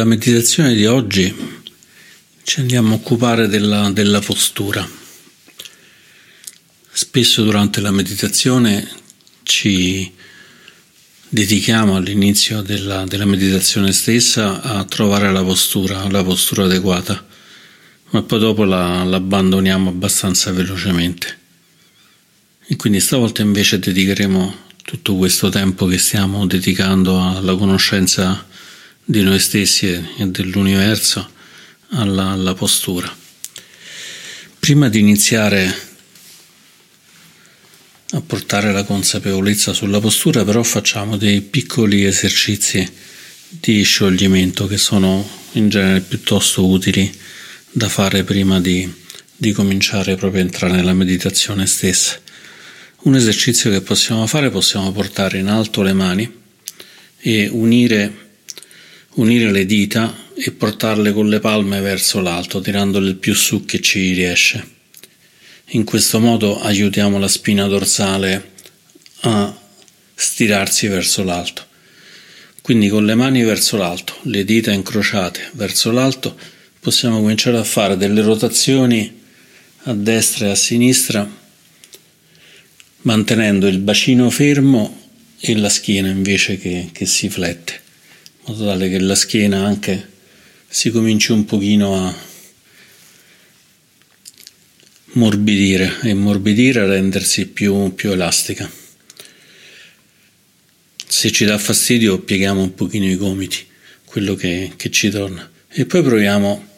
Con la meditazione di oggi ci andiamo a occupare della, della postura. Spesso durante la meditazione ci dedichiamo all'inizio della, della, meditazione stessa a trovare la postura, la postura adeguata, ma poi dopo la, l'abbandoniamo abbastanza velocemente. E quindi stavolta invece dedicheremo tutto questo tempo che stiamo dedicando alla conoscenza di noi stessi e dell'universo alla, alla postura. Prima di iniziare a portare la consapevolezza sulla postura, però facciamo dei piccoli esercizi di scioglimento che sono in genere piuttosto utili da fare prima di, di cominciare proprio a entrare nella meditazione stessa. Un esercizio che possiamo fare, possiamo portare in alto le mani e unire unire le dita e portarle con le palme verso l'alto, tirandole il più su che ci riesce. In questo modo aiutiamo la spina dorsale a stirarsi verso l'alto. Quindi con le mani verso l'alto, le dita incrociate verso l'alto, possiamo cominciare a fare delle rotazioni a destra e a sinistra, mantenendo il bacino fermo e la schiena invece che, che si flette in modo tale che la schiena anche si cominci un pochino a morbidire e morbidire a rendersi più, più elastica. Se ci dà fastidio pieghiamo un pochino i gomiti, quello che, che ci torna. E poi proviamo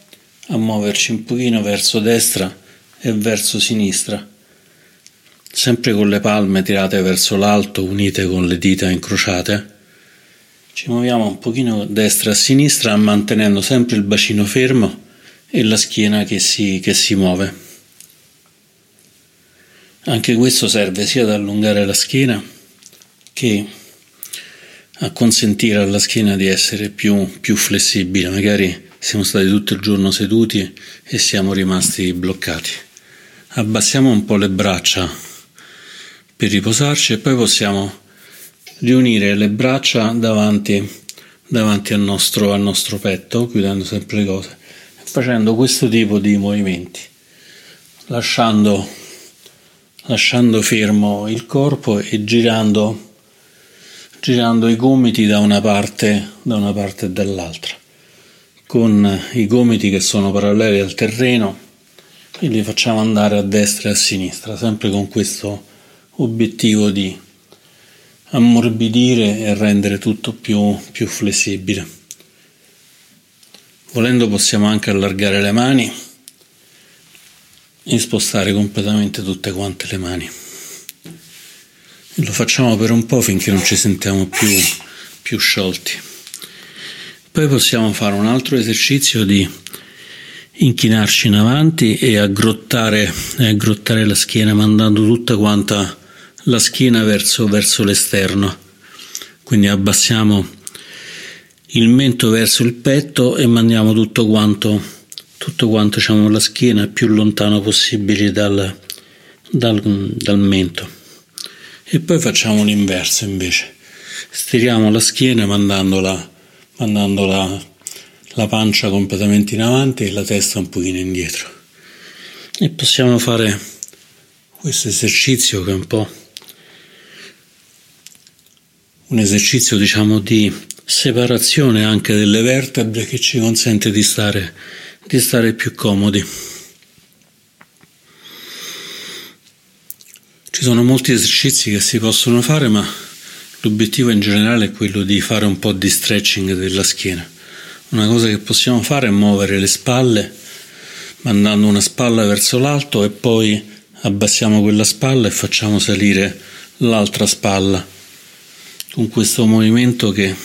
a muoverci un pochino verso destra e verso sinistra, sempre con le palme tirate verso l'alto, unite con le dita incrociate ci muoviamo un pochino destra a sinistra mantenendo sempre il bacino fermo e la schiena che si, che si muove. Anche questo serve sia ad allungare la schiena che a consentire alla schiena di essere più, più flessibile. Magari siamo stati tutto il giorno seduti e siamo rimasti bloccati. Abbassiamo un po' le braccia per riposarci e poi possiamo riunire le braccia davanti, davanti al, nostro, al nostro petto, chiudendo sempre le cose, facendo questo tipo di movimenti, lasciando, lasciando fermo il corpo e girando, girando i gomiti da una parte, da una parte e dall'altra, con i gomiti che sono paralleli al terreno e li facciamo andare a destra e a sinistra, sempre con questo obiettivo di ammorbidire e rendere tutto più, più flessibile. Volendo possiamo anche allargare le mani e spostare completamente tutte quante le mani. Lo facciamo per un po' finché non ci sentiamo più, più sciolti. Poi possiamo fare un altro esercizio di inchinarci in avanti e aggrottare, aggrottare la schiena mandando tutta quanta la schiena verso, verso l'esterno, quindi abbassiamo il mento verso il petto e mandiamo tutto quanto, tutto quanto diciamo, la schiena più lontano possibile dal, dal, dal mento. E poi facciamo l'inverso invece, stiriamo la schiena mandandola, mandandola la pancia completamente in avanti e la testa un pochino indietro. E possiamo fare questo esercizio che è un po' un esercizio diciamo di separazione anche delle vertebre che ci consente di stare, di stare più comodi. Ci sono molti esercizi che si possono fare, ma l'obiettivo in generale è quello di fare un po' di stretching della schiena. Una cosa che possiamo fare è muovere le spalle, mandando una spalla verso l'alto e poi abbassiamo quella spalla e facciamo salire l'altra spalla con questo movimento che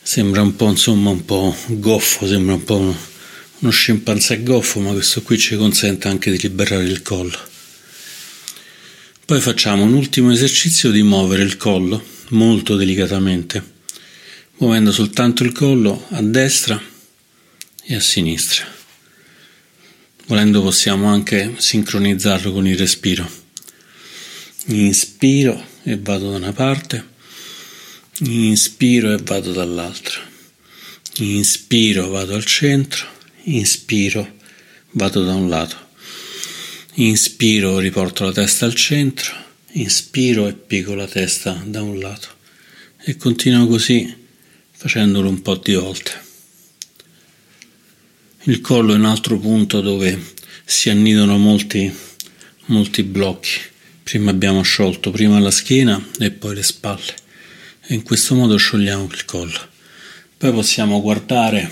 sembra un po' insomma un po' goffo, sembra un po' uno, scimpanzé goffo, ma questo qui ci consente anche di liberare il collo. Poi facciamo un ultimo esercizio di muovere il collo molto delicatamente, muovendo soltanto il collo a destra e a sinistra. Volendo possiamo anche sincronizzarlo con il respiro. Inspiro e vado da una parte Inspiro e vado dall'altra. inspiro, vado al centro, inspiro, vado da un lato, inspiro, riporto la testa al centro, inspiro e piego la testa da un lato e continuo così facendolo un po' di volte. Il collo è un altro punto dove si annidano molti, molti blocchi. Prima abbiamo sciolto prima la schiena e poi le spalle e in questo modo sciogliamo il collo. Poi possiamo guardare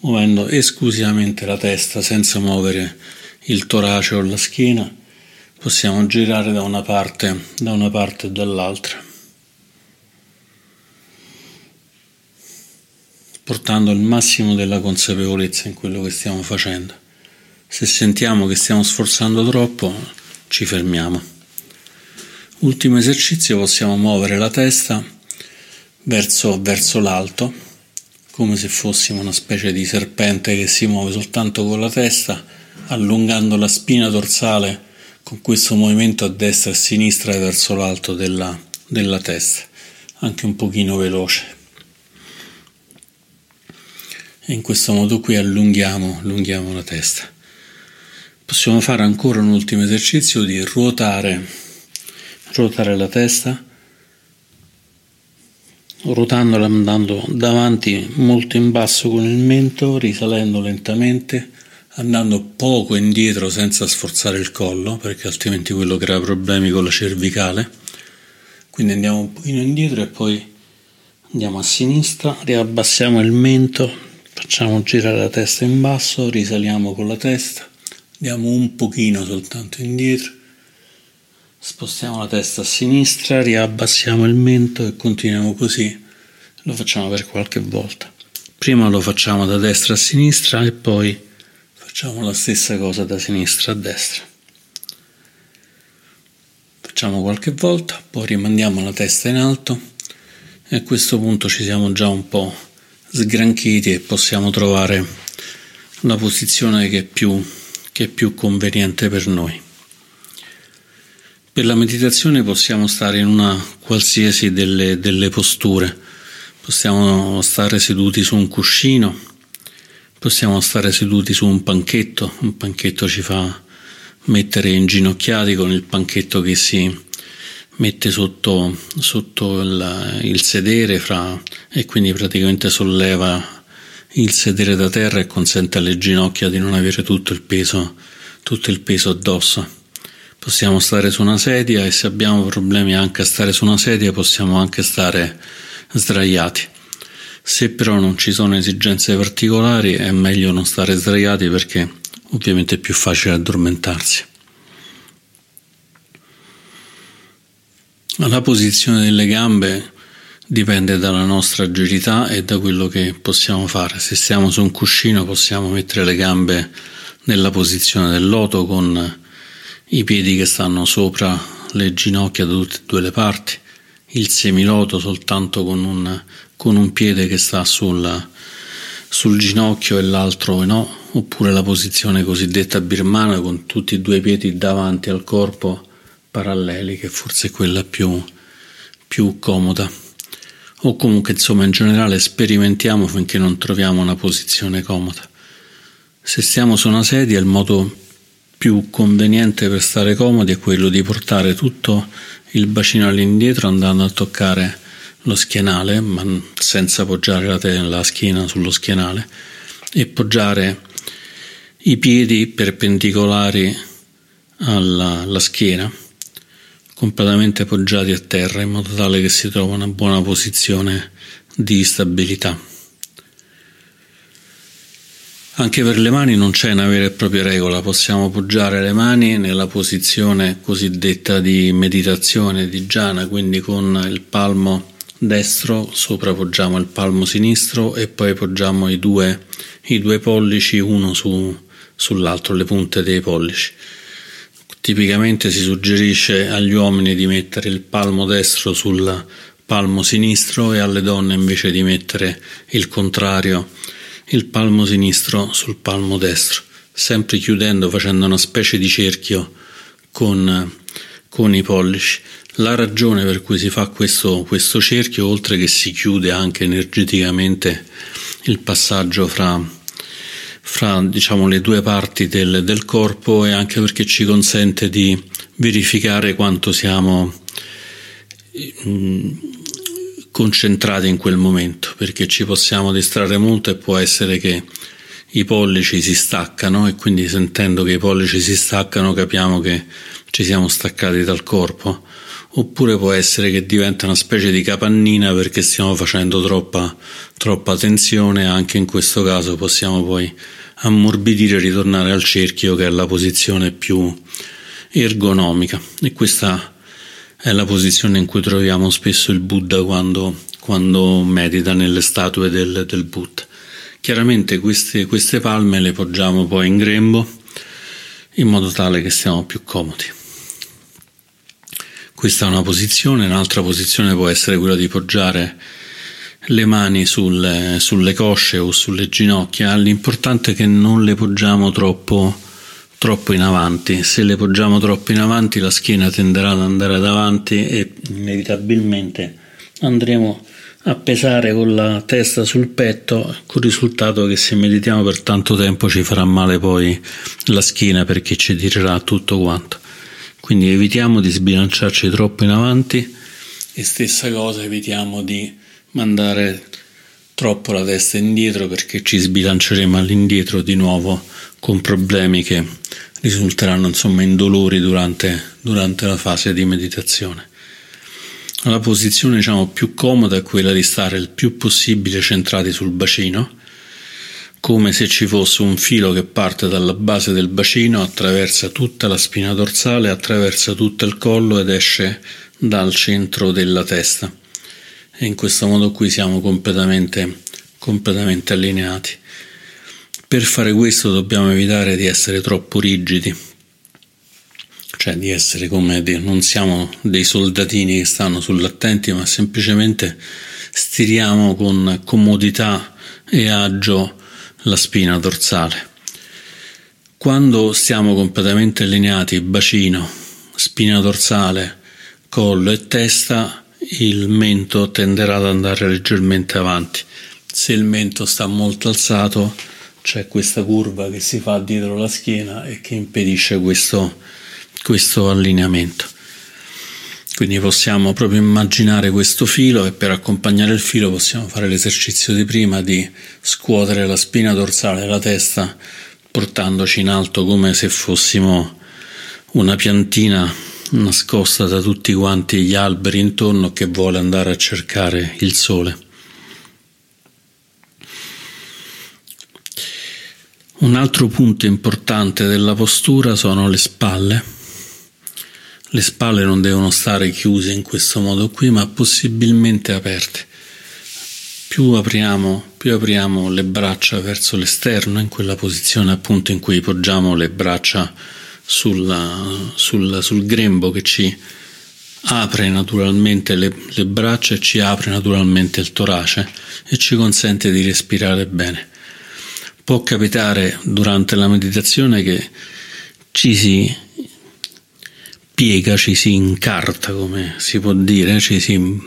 muovendo esclusivamente la testa senza muovere il torace o la schiena. Possiamo girare da una parte, da una parte e dall'altra. portando il massimo della consapevolezza in quello che stiamo facendo. Se sentiamo che stiamo sforzando troppo, ci fermiamo. Ultimo esercizio, possiamo muovere la testa verso, verso l'alto, come se fossimo una specie di serpente che si muove soltanto con la testa, allungando la spina dorsale con questo movimento a destra e a sinistra verso l'alto della, della testa, anche un pochino veloce e in questo modo qui allunghiamo, allunghiamo la testa. Possiamo fare ancora un ultimo esercizio di ruotare, ruotare la testa, ruotandola andando davanti molto in basso con il mento, risalendo lentamente, andando poco indietro senza sforzare il collo, perché altrimenti quello crea problemi con la cervicale. Quindi andiamo un pochino indietro e poi andiamo a sinistra, riabbassiamo il mento, Facciamo girare la testa in basso, risaliamo con la testa, andiamo un pochino soltanto indietro, spostiamo la testa a sinistra, riabbassiamo il mento e continuiamo così. Lo facciamo per qualche volta. Prima lo facciamo da destra a sinistra e poi facciamo la stessa cosa da sinistra a destra. Facciamo qualche volta, poi rimandiamo la testa in alto e a questo punto ci siamo già un po' sgranchiti e possiamo trovare la posizione che è più, che è più conveniente per noi. Per la meditazione possiamo stare in una qualsiasi delle, delle posture, possiamo stare seduti su un cuscino, possiamo stare seduti su un panchetto, un panchetto ci fa mettere inginocchiati con il panchetto che si mette sotto, sotto il, il sedere fra, e quindi praticamente solleva il sedere da terra e consente alle ginocchia di non avere tutto il peso, tutto il peso addosso. Possiamo stare su una sedia e se abbiamo problemi anche a stare su una sedia possiamo anche stare sdraiati. Se però non ci sono esigenze particolari è meglio non stare sdraiati perché ovviamente è più facile addormentarsi. La posizione delle gambe dipende dalla nostra agilità e da quello che possiamo fare. Se stiamo su un cuscino possiamo mettere le gambe nella posizione del loto con i piedi che stanno sopra le ginocchia da tutte e due le parti, il semiloto soltanto con un, con un piede che sta sul, sul ginocchio e l'altro no, oppure la posizione cosiddetta birmana con tutti e due i piedi davanti al corpo paralleli, che forse è quella più, più comoda. O comunque, insomma, in generale sperimentiamo finché non troviamo una posizione comoda. Se stiamo su una sedia, il modo più conveniente per stare comodi è quello di portare tutto il bacino all'indietro andando a toccare lo schienale, ma senza appoggiare la, te- la schiena sullo schienale, e poggiare i piedi perpendicolari alla, alla schiena completamente poggiati a terra in modo tale che si trova una buona posizione di stabilità. Anche per le mani non c'è una vera e propria regola, possiamo poggiare le mani nella posizione cosiddetta di meditazione di Jhana, quindi con il palmo destro sopra poggiamo il palmo sinistro e poi poggiamo i due, i due pollici uno su, sull'altro, le punte dei pollici. Tipicamente si suggerisce agli uomini di mettere il palmo destro sul palmo sinistro e alle donne invece di mettere il contrario, il palmo sinistro sul palmo destro, sempre chiudendo, facendo una specie di cerchio con, con i pollici. La ragione per cui si fa questo, questo cerchio, oltre che si chiude anche energeticamente il passaggio fra, fra diciamo, le due parti del, del, corpo e anche perché ci consente di verificare quanto siamo mm, concentrati in quel momento, perché ci possiamo distrarre molto e può essere che i pollici si staccano e quindi sentendo che i pollici si staccano capiamo che ci siamo staccati dal corpo. Oppure può essere che diventa una specie di capannina perché stiamo facendo troppa, troppa tensione anche in questo caso possiamo poi ammorbidire e ritornare al cerchio che è la posizione più ergonomica. E questa è la posizione in cui troviamo spesso il Buddha quando, quando medita nelle statue del, del Buddha. Chiaramente queste, queste palme le poggiamo poi in grembo in modo tale che siamo più comodi. Questa è una posizione, un'altra posizione può essere quella di poggiare le mani sulle, sulle cosce o sulle ginocchia, l'importante è che non le poggiamo troppo, troppo in avanti, se le poggiamo troppo in avanti la schiena tenderà ad andare davanti e inevitabilmente andremo a pesare con la testa sul petto, con il risultato che se meditiamo per tanto tempo ci farà male poi la schiena perché ci tirerà tutto quanto. Quindi evitiamo di sbilanciarci troppo in avanti e stessa cosa evitiamo di mandare troppo la testa indietro perché ci sbilanceremo all'indietro di nuovo con problemi che risulteranno insomma in dolori durante, durante la fase di meditazione. La posizione diciamo, più comoda è quella di stare il più possibile centrati sul bacino come se ci fosse un filo che parte dalla base del bacino, attraversa tutta la spina dorsale, attraversa tutto il collo ed esce dal centro della testa. E in questo modo qui siamo completamente, completamente allineati. Per fare questo dobbiamo evitare di essere troppo rigidi, cioè di essere come dire, non siamo dei soldatini che stanno sull'attenti, ma semplicemente stiriamo con comodità e agio la spina dorsale. Quando stiamo completamente allineati bacino, spina dorsale, collo e testa, il mento tenderà ad andare leggermente avanti. Se il mento sta molto alzato, c'è questa curva che si fa dietro la schiena e che impedisce questo, questo allineamento. Quindi possiamo proprio immaginare questo filo e per accompagnare il filo possiamo fare l'esercizio di prima di scuotere la spina dorsale e la testa portandoci in alto come se fossimo una piantina nascosta da tutti quanti gli alberi intorno che vuole andare a cercare il sole. Un altro punto importante della postura sono le spalle le spalle non devono stare chiuse in questo modo qui, ma possibilmente aperte. Più apriamo, più apriamo le braccia verso l'esterno, in quella posizione appunto in cui poggiamo le braccia sulla, sul, sul grembo che ci apre naturalmente le, le braccia e ci apre naturalmente il torace e ci consente di respirare bene. Può capitare durante la meditazione che ci si piega, ci si incarta, come si può dire, ci si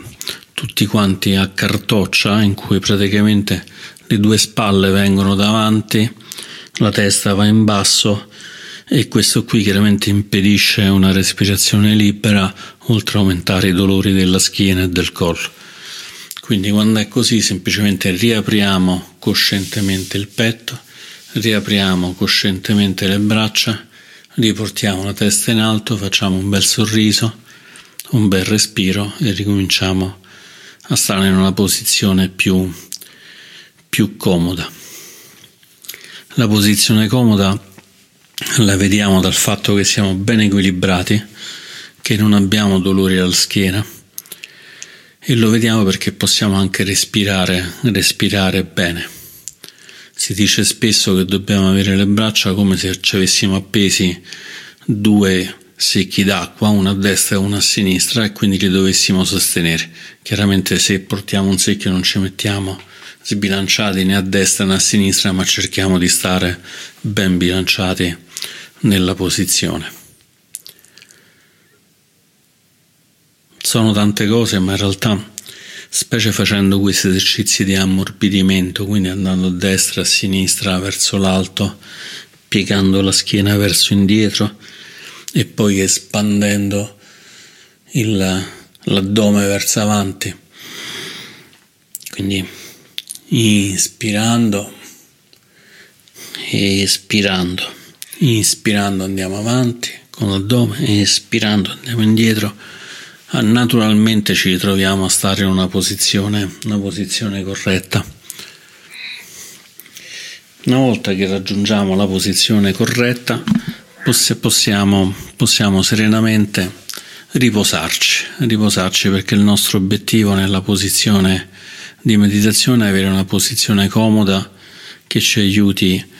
tutti quanti a cartoccia, in cui praticamente le due spalle vengono davanti, la testa va in basso e questo qui chiaramente impedisce una respirazione libera, oltre a aumentare i dolori della schiena e del collo. Quindi quando è così semplicemente riapriamo coscientemente il petto, riapriamo coscientemente le braccia riportiamo la testa in alto, facciamo un bel sorriso, un bel respiro e ricominciamo a stare in una posizione più, più comoda. La posizione comoda la vediamo dal fatto che siamo ben equilibrati, che non abbiamo dolori alla schiena e lo vediamo perché possiamo anche respirare, respirare bene. Si dice spesso che dobbiamo avere le braccia come se ci avessimo appesi due secchi d'acqua, una a destra e una a sinistra, e quindi li dovessimo sostenere. Chiaramente se portiamo un secchio non ci mettiamo sbilanciati né a destra né a sinistra, ma cerchiamo di stare ben bilanciati nella posizione. Sono tante cose, ma in realtà specie facendo questi esercizi di ammorbidimento, quindi andando a destra a sinistra verso l'alto, piegando la schiena verso indietro e poi espandendo il, l'addome verso avanti. Quindi inspirando e espirando. Inspirando andiamo avanti con l'addome, espirando andiamo indietro. Ah, naturalmente ci ritroviamo a stare in una posizione, una posizione corretta. Una volta che raggiungiamo la posizione corretta, possiamo, possiamo serenamente riposarci, riposarci perché il nostro obiettivo nella posizione di meditazione è avere una posizione comoda che ci aiuti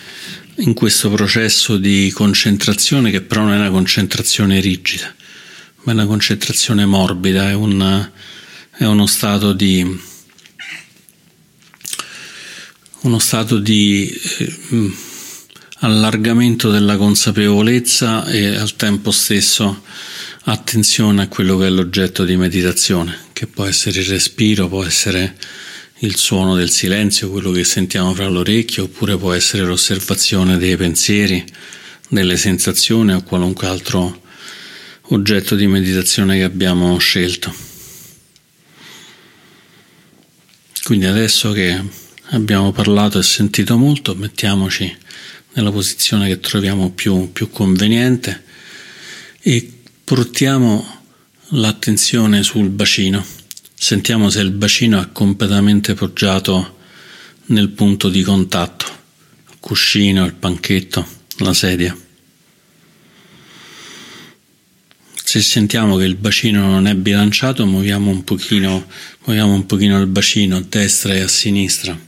in questo processo di concentrazione che però non è una concentrazione rigida, ma è una concentrazione morbida, è, un, è uno stato di uno stato di eh, allargamento della consapevolezza e al tempo stesso attenzione a quello che è l'oggetto di meditazione, che può essere il respiro, può essere il suono del silenzio, quello che sentiamo fra le orecchie, oppure può essere l'osservazione dei pensieri, delle sensazioni o qualunque altro oggetto di meditazione che abbiamo scelto. Quindi adesso che abbiamo parlato e sentito molto, mettiamoci nella posizione che troviamo più, più conveniente e portiamo l'attenzione sul bacino Sentiamo se il bacino è completamente poggiato nel punto di contatto, il cuscino, il panchetto, la sedia. Se sentiamo che il bacino non è bilanciato, muoviamo un pochino, muoviamo un pochino il bacino a destra e a sinistra,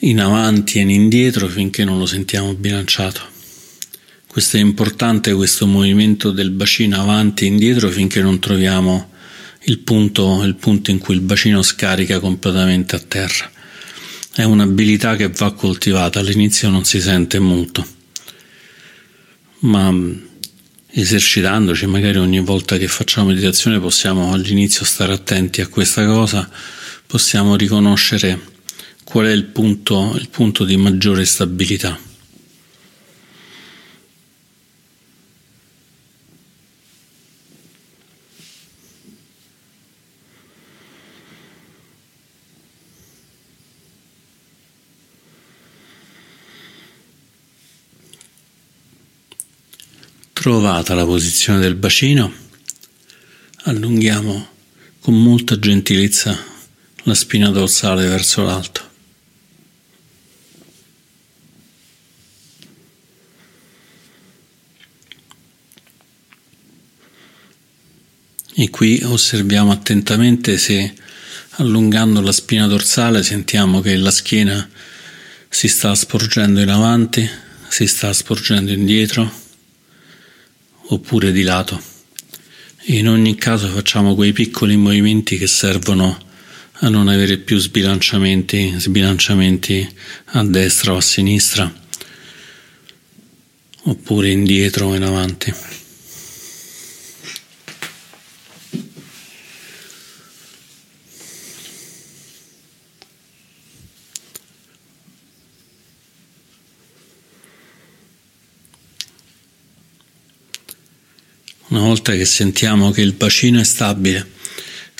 in avanti e in indietro finché non lo sentiamo bilanciato. Questo è importante, questo movimento del bacino avanti e indietro finché non troviamo il punto, il punto in cui il bacino scarica completamente a terra. È un'abilità che va coltivata, all'inizio non si sente molto, ma mm, esercitandoci, magari ogni volta che facciamo meditazione possiamo all'inizio stare attenti a questa cosa, possiamo riconoscere qual è il punto, il punto di maggiore stabilità. Trovata la posizione del bacino, allunghiamo con molta gentilezza la spina dorsale verso l'alto. E qui osserviamo attentamente se allungando la spina dorsale sentiamo che la schiena si sta sporgendo in avanti, si sta sporgendo indietro oppure di lato. In ogni caso facciamo quei piccoli movimenti che servono a non avere più sbilanciamenti, sbilanciamenti a destra o a sinistra, oppure indietro o in avanti. Una volta che sentiamo che il bacino è stabile,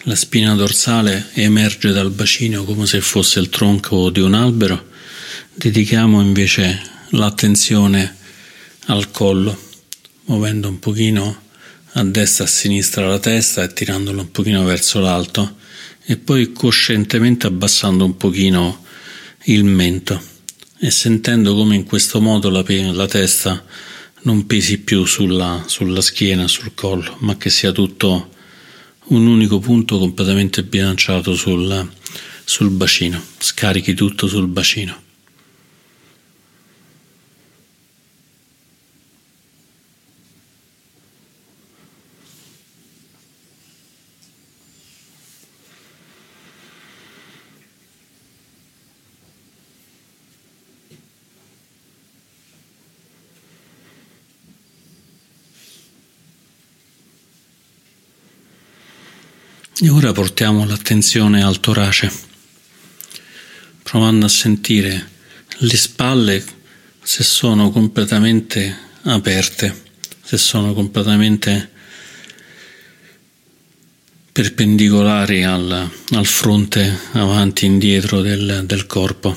la spina dorsale emerge dal bacino come se fosse il tronco di un albero, dedichiamo invece l'attenzione al collo, muovendo un pochino a destra e a sinistra la testa e tirandolo un pochino verso l'alto e poi coscientemente abbassando un pochino il mento e sentendo come in questo modo la, la testa non pesi più sulla, sulla schiena, sul collo, ma che sia tutto un unico punto completamente bilanciato sul, sul bacino, scarichi tutto sul bacino. E ora portiamo l'attenzione al torace, provando a sentire le spalle se sono completamente aperte, se sono completamente perpendicolari al, al fronte avanti e indietro del, del corpo.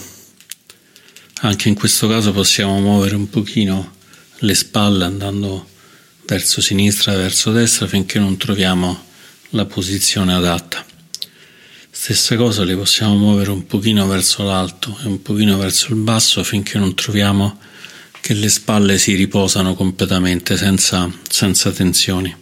Anche in questo caso possiamo muovere un pochino le spalle andando verso sinistra, verso destra finché non troviamo la posizione adatta. Stessa cosa le possiamo muovere un pochino verso l'alto e un pochino verso il basso finché non troviamo che le spalle si riposano completamente senza, senza tensioni.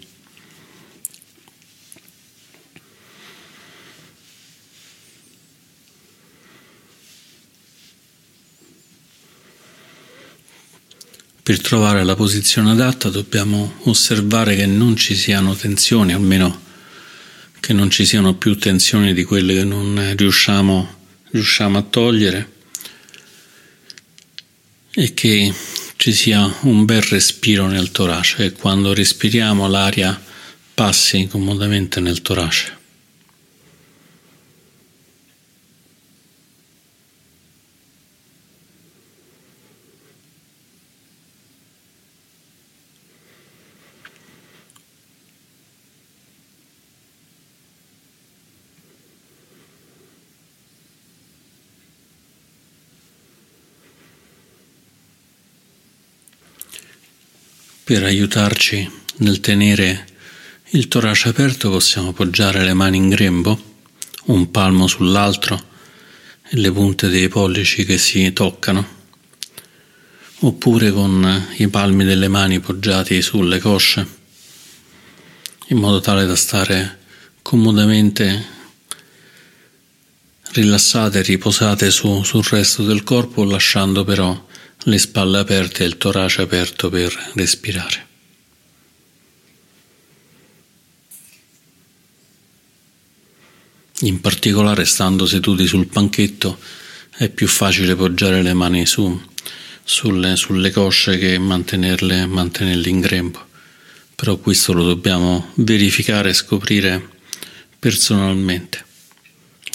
Per trovare la posizione adatta dobbiamo osservare che non ci siano tensioni, almeno che non ci siano più tensioni di quelle che non riusciamo, riusciamo a togliere e che ci sia un bel respiro nel torace e quando respiriamo l'aria passi comodamente nel torace. Per aiutarci nel tenere il torace aperto possiamo appoggiare le mani in grembo, un palmo sull'altro e le punte dei pollici che si toccano, oppure con i palmi delle mani poggiati sulle cosce, in modo tale da stare comodamente rilassate riposate su, sul resto del corpo, lasciando però le spalle aperte e il torace aperto per respirare. In particolare, stando seduti sul panchetto, è più facile poggiare le mani su, sulle, sulle cosce che mantenerle, mantenerle in grembo. Però questo lo dobbiamo verificare e scoprire personalmente.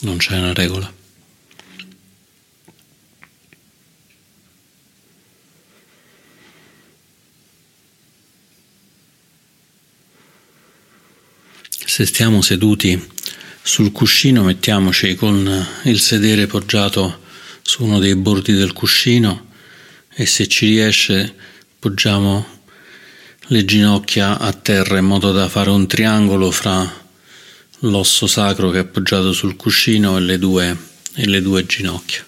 Non c'è una regola. Se stiamo seduti sul cuscino mettiamoci con il sedere poggiato su uno dei bordi del cuscino e se ci riesce poggiamo le ginocchia a terra in modo da fare un triangolo fra l'osso sacro che è appoggiato sul cuscino e le due, e le due ginocchia.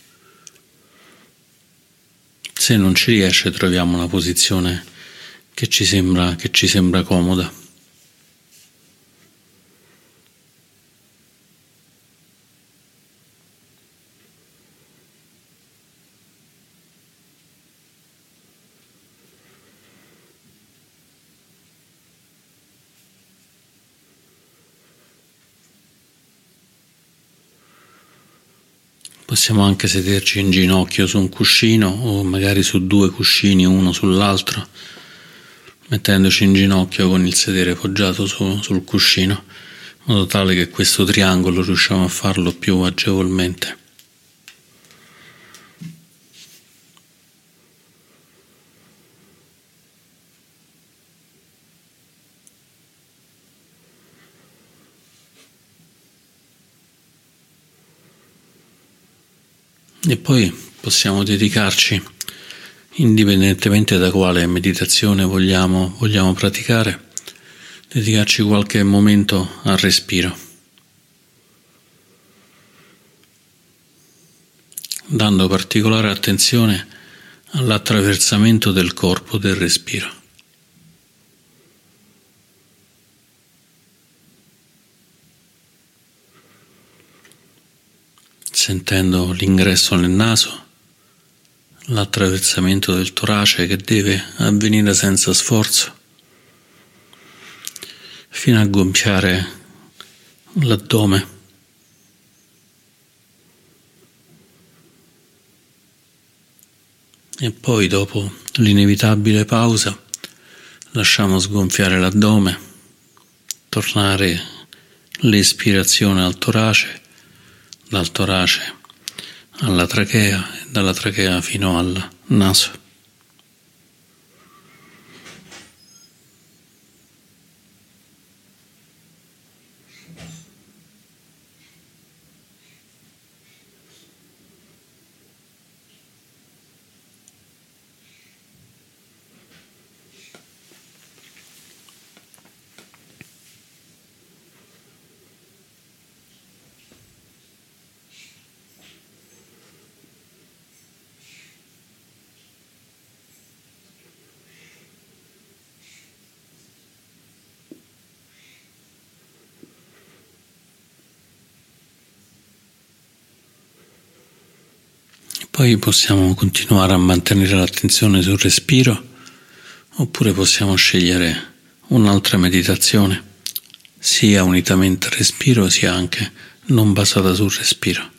Se non ci riesce troviamo una posizione che ci sembra, che ci sembra comoda. Possiamo anche sederci in ginocchio su un cuscino o magari su due cuscini uno sull'altro, mettendoci in ginocchio con il sedere poggiato su, sul cuscino, in modo tale che questo triangolo riusciamo a farlo più agevolmente. E poi possiamo dedicarci, indipendentemente da quale meditazione vogliamo, vogliamo praticare, dedicarci qualche momento al respiro, dando particolare attenzione all'attraversamento del corpo del respiro. Sentendo l'ingresso nel naso, l'attraversamento del torace che deve avvenire senza sforzo, fino a gonfiare l'addome. E poi, dopo l'inevitabile pausa, lasciamo sgonfiare l'addome, tornare l'espirazione al torace, dal torace alla trachea e dalla trachea fino al naso. Poi possiamo continuare a mantenere l'attenzione sul respiro oppure possiamo scegliere un'altra meditazione, sia unitamente al respiro sia anche non basata sul respiro.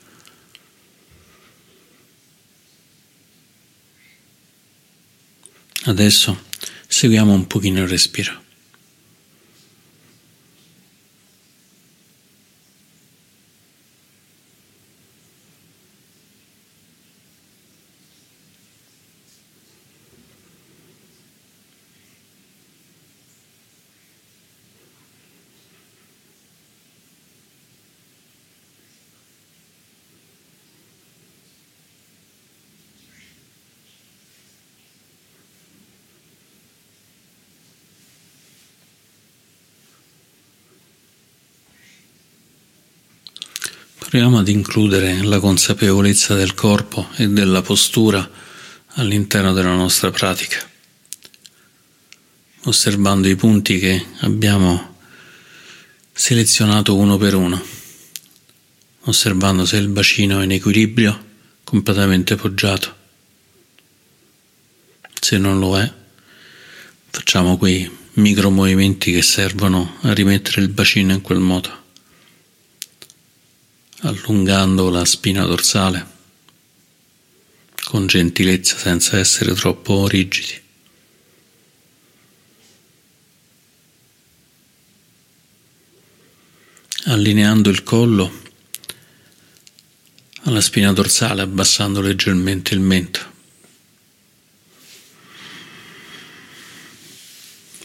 Adesso seguiamo un pochino il respiro. Proviamo ad includere la consapevolezza del corpo e della postura all'interno della nostra pratica, osservando i punti che abbiamo selezionato uno per uno, osservando se il bacino è in equilibrio, completamente poggiato. Se non lo è, facciamo quei micro movimenti che servono a rimettere il bacino in quel modo allungando la spina dorsale con gentilezza senza essere troppo rigidi. Allineando il collo alla spina dorsale, abbassando leggermente il mento.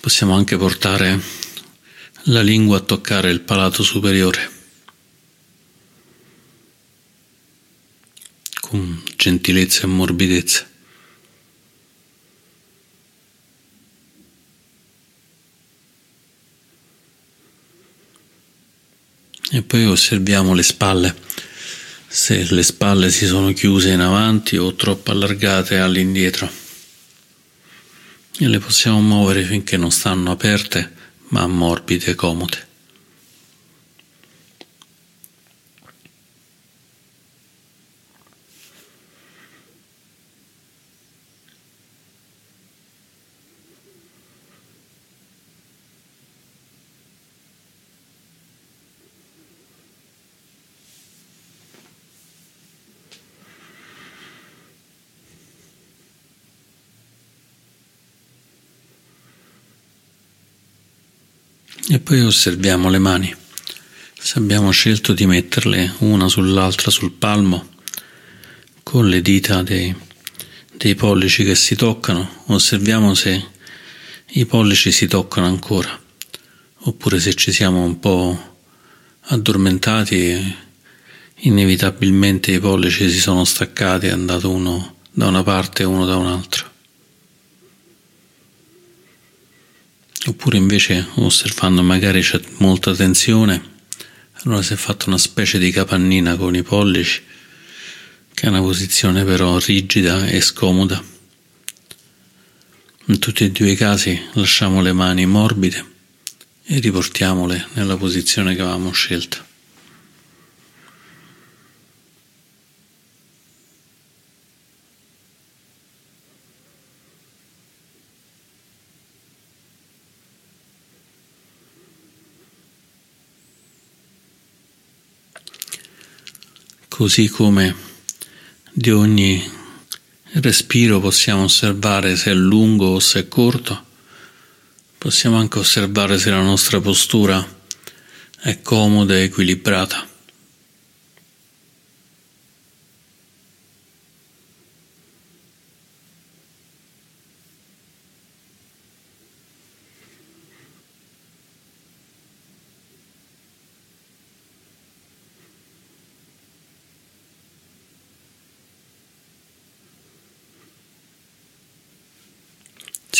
Possiamo anche portare la lingua a toccare il palato superiore. Con gentilezza e morbidezza. E poi osserviamo le spalle, se le spalle si sono chiuse in avanti o troppo allargate all'indietro. E le possiamo muovere finché non stanno aperte ma morbide e comode. Poi osserviamo le mani. Se abbiamo scelto di metterle una sull'altra sul palmo, con le dita dei, dei pollici che si toccano, osserviamo se i pollici si toccano ancora, oppure se ci siamo un po' addormentati e inevitabilmente i pollici si sono staccati è andato uno da una parte e uno da un'altra. Oppure invece osservando magari c'è molta tensione, allora si è fatta una specie di capannina con i pollici, che è una posizione però rigida e scomoda. In tutti e due i casi lasciamo le mani morbide e riportiamole nella posizione che avevamo scelto. Così come di ogni respiro possiamo osservare se è lungo o se è corto, possiamo anche osservare se la nostra postura è comoda e equilibrata.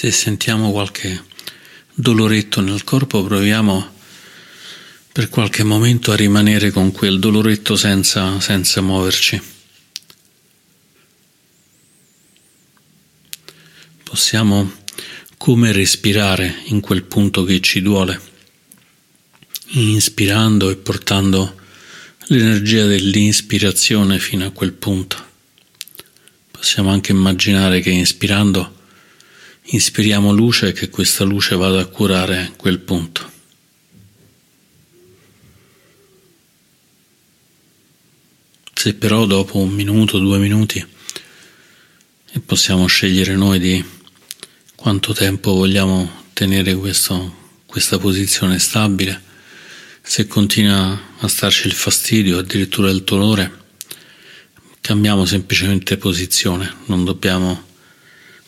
Se sentiamo qualche doloretto nel corpo, proviamo per qualche momento a rimanere con quel doloretto senza, senza muoverci. Possiamo come respirare in quel punto che ci duole, inspirando e portando l'energia dell'inspirazione fino a quel punto. Possiamo anche immaginare che inspirando Inspiriamo luce e che questa luce vada a curare quel punto. Se però dopo un minuto, due minuti, e possiamo scegliere noi di quanto tempo vogliamo tenere questo, questa posizione stabile, se continua a starci il fastidio, addirittura il dolore, cambiamo semplicemente posizione, non dobbiamo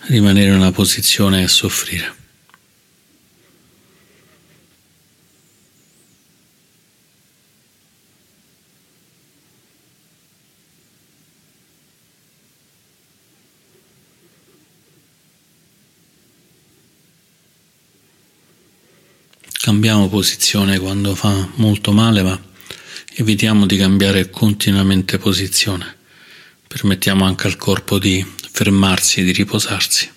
rimanere in una posizione e soffrire. Cambiamo posizione quando fa molto male, ma evitiamo di cambiare continuamente posizione. Permettiamo anche al corpo di fermarsi di riposarsi.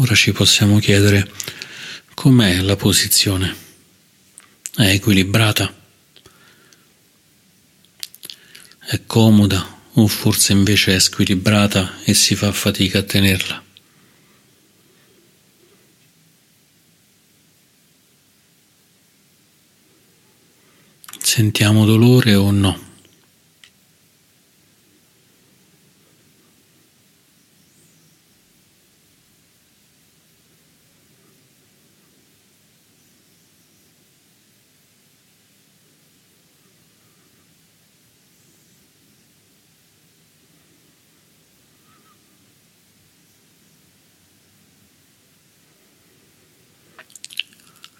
Ora ci possiamo chiedere com'è la posizione. È equilibrata? È comoda o forse invece è squilibrata e si fa fatica a tenerla? Sentiamo dolore o no?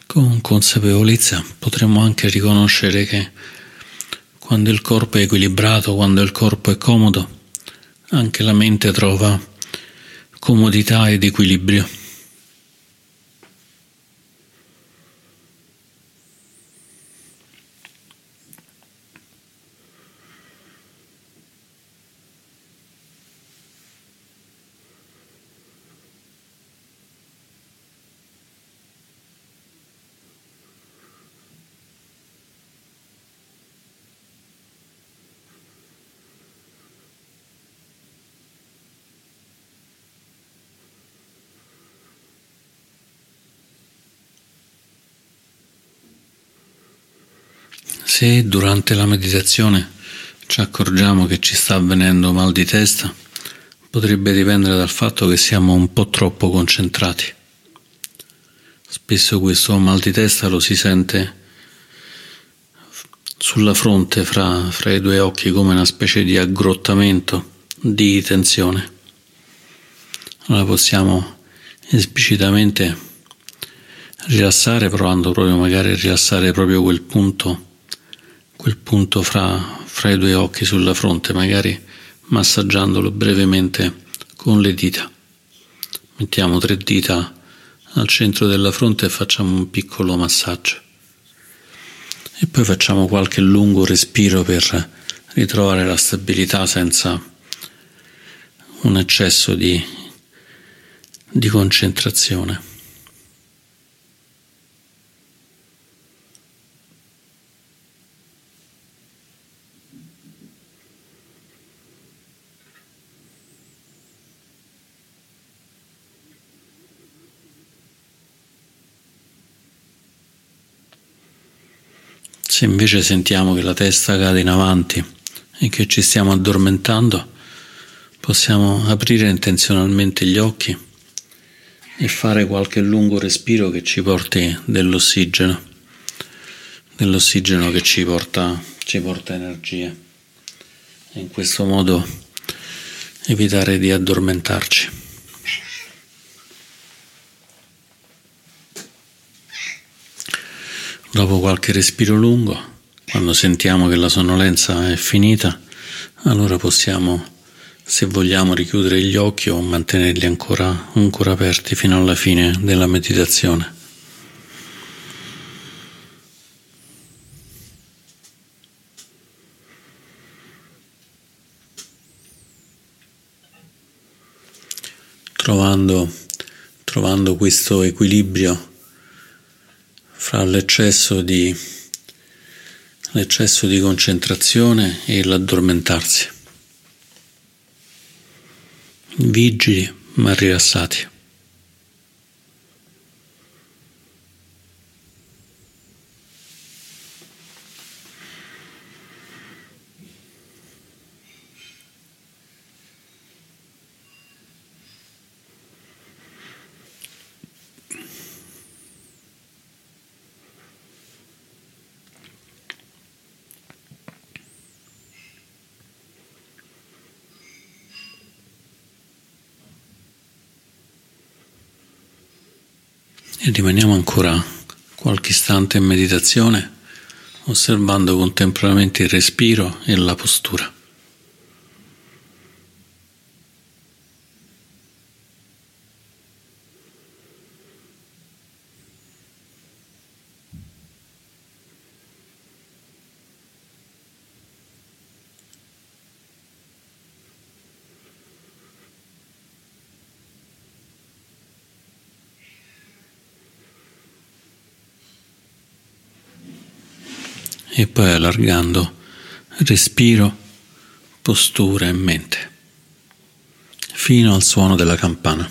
Con consapevolezza potremmo anche riconoscere che quando il corpo è equilibrato, quando il corpo è comodo, anche la mente trova comodità ed equilibrio. Se durante la meditazione ci accorgiamo che ci sta avvenendo mal di testa, potrebbe dipendere dal fatto che siamo un po' troppo concentrati. Spesso questo mal di testa lo si sente sulla fronte fra, fra i due occhi come una specie di aggrottamento di tensione. Allora possiamo esplicitamente rilassare, provando proprio magari a rilassare proprio quel punto quel punto fra, fra i due occhi sulla fronte, magari massaggiandolo brevemente con le dita. Mettiamo tre dita al centro della fronte e facciamo un piccolo massaggio. E poi facciamo qualche lungo respiro per ritrovare la stabilità senza un eccesso di, di concentrazione. Se invece sentiamo che la testa cade in avanti e che ci stiamo addormentando, possiamo aprire intenzionalmente gli occhi e fare qualche lungo respiro che ci porti dell'ossigeno, dell'ossigeno che ci porta, ci porta energia. E in questo modo evitare di addormentarci. Dopo qualche respiro lungo, quando sentiamo che la sonnolenza è finita, allora possiamo, se vogliamo, richiudere gli occhi o mantenerli ancora, ancora aperti fino alla fine della meditazione. Trovando, trovando questo equilibrio fra l'eccesso di, l'eccesso di concentrazione e l'addormentarsi. Vigili ma rilassati. E rimaniamo ancora qualche istante in meditazione, osservando contemporaneamente il respiro e la postura. E poi allargando respiro, postura e mente fino al suono della campana.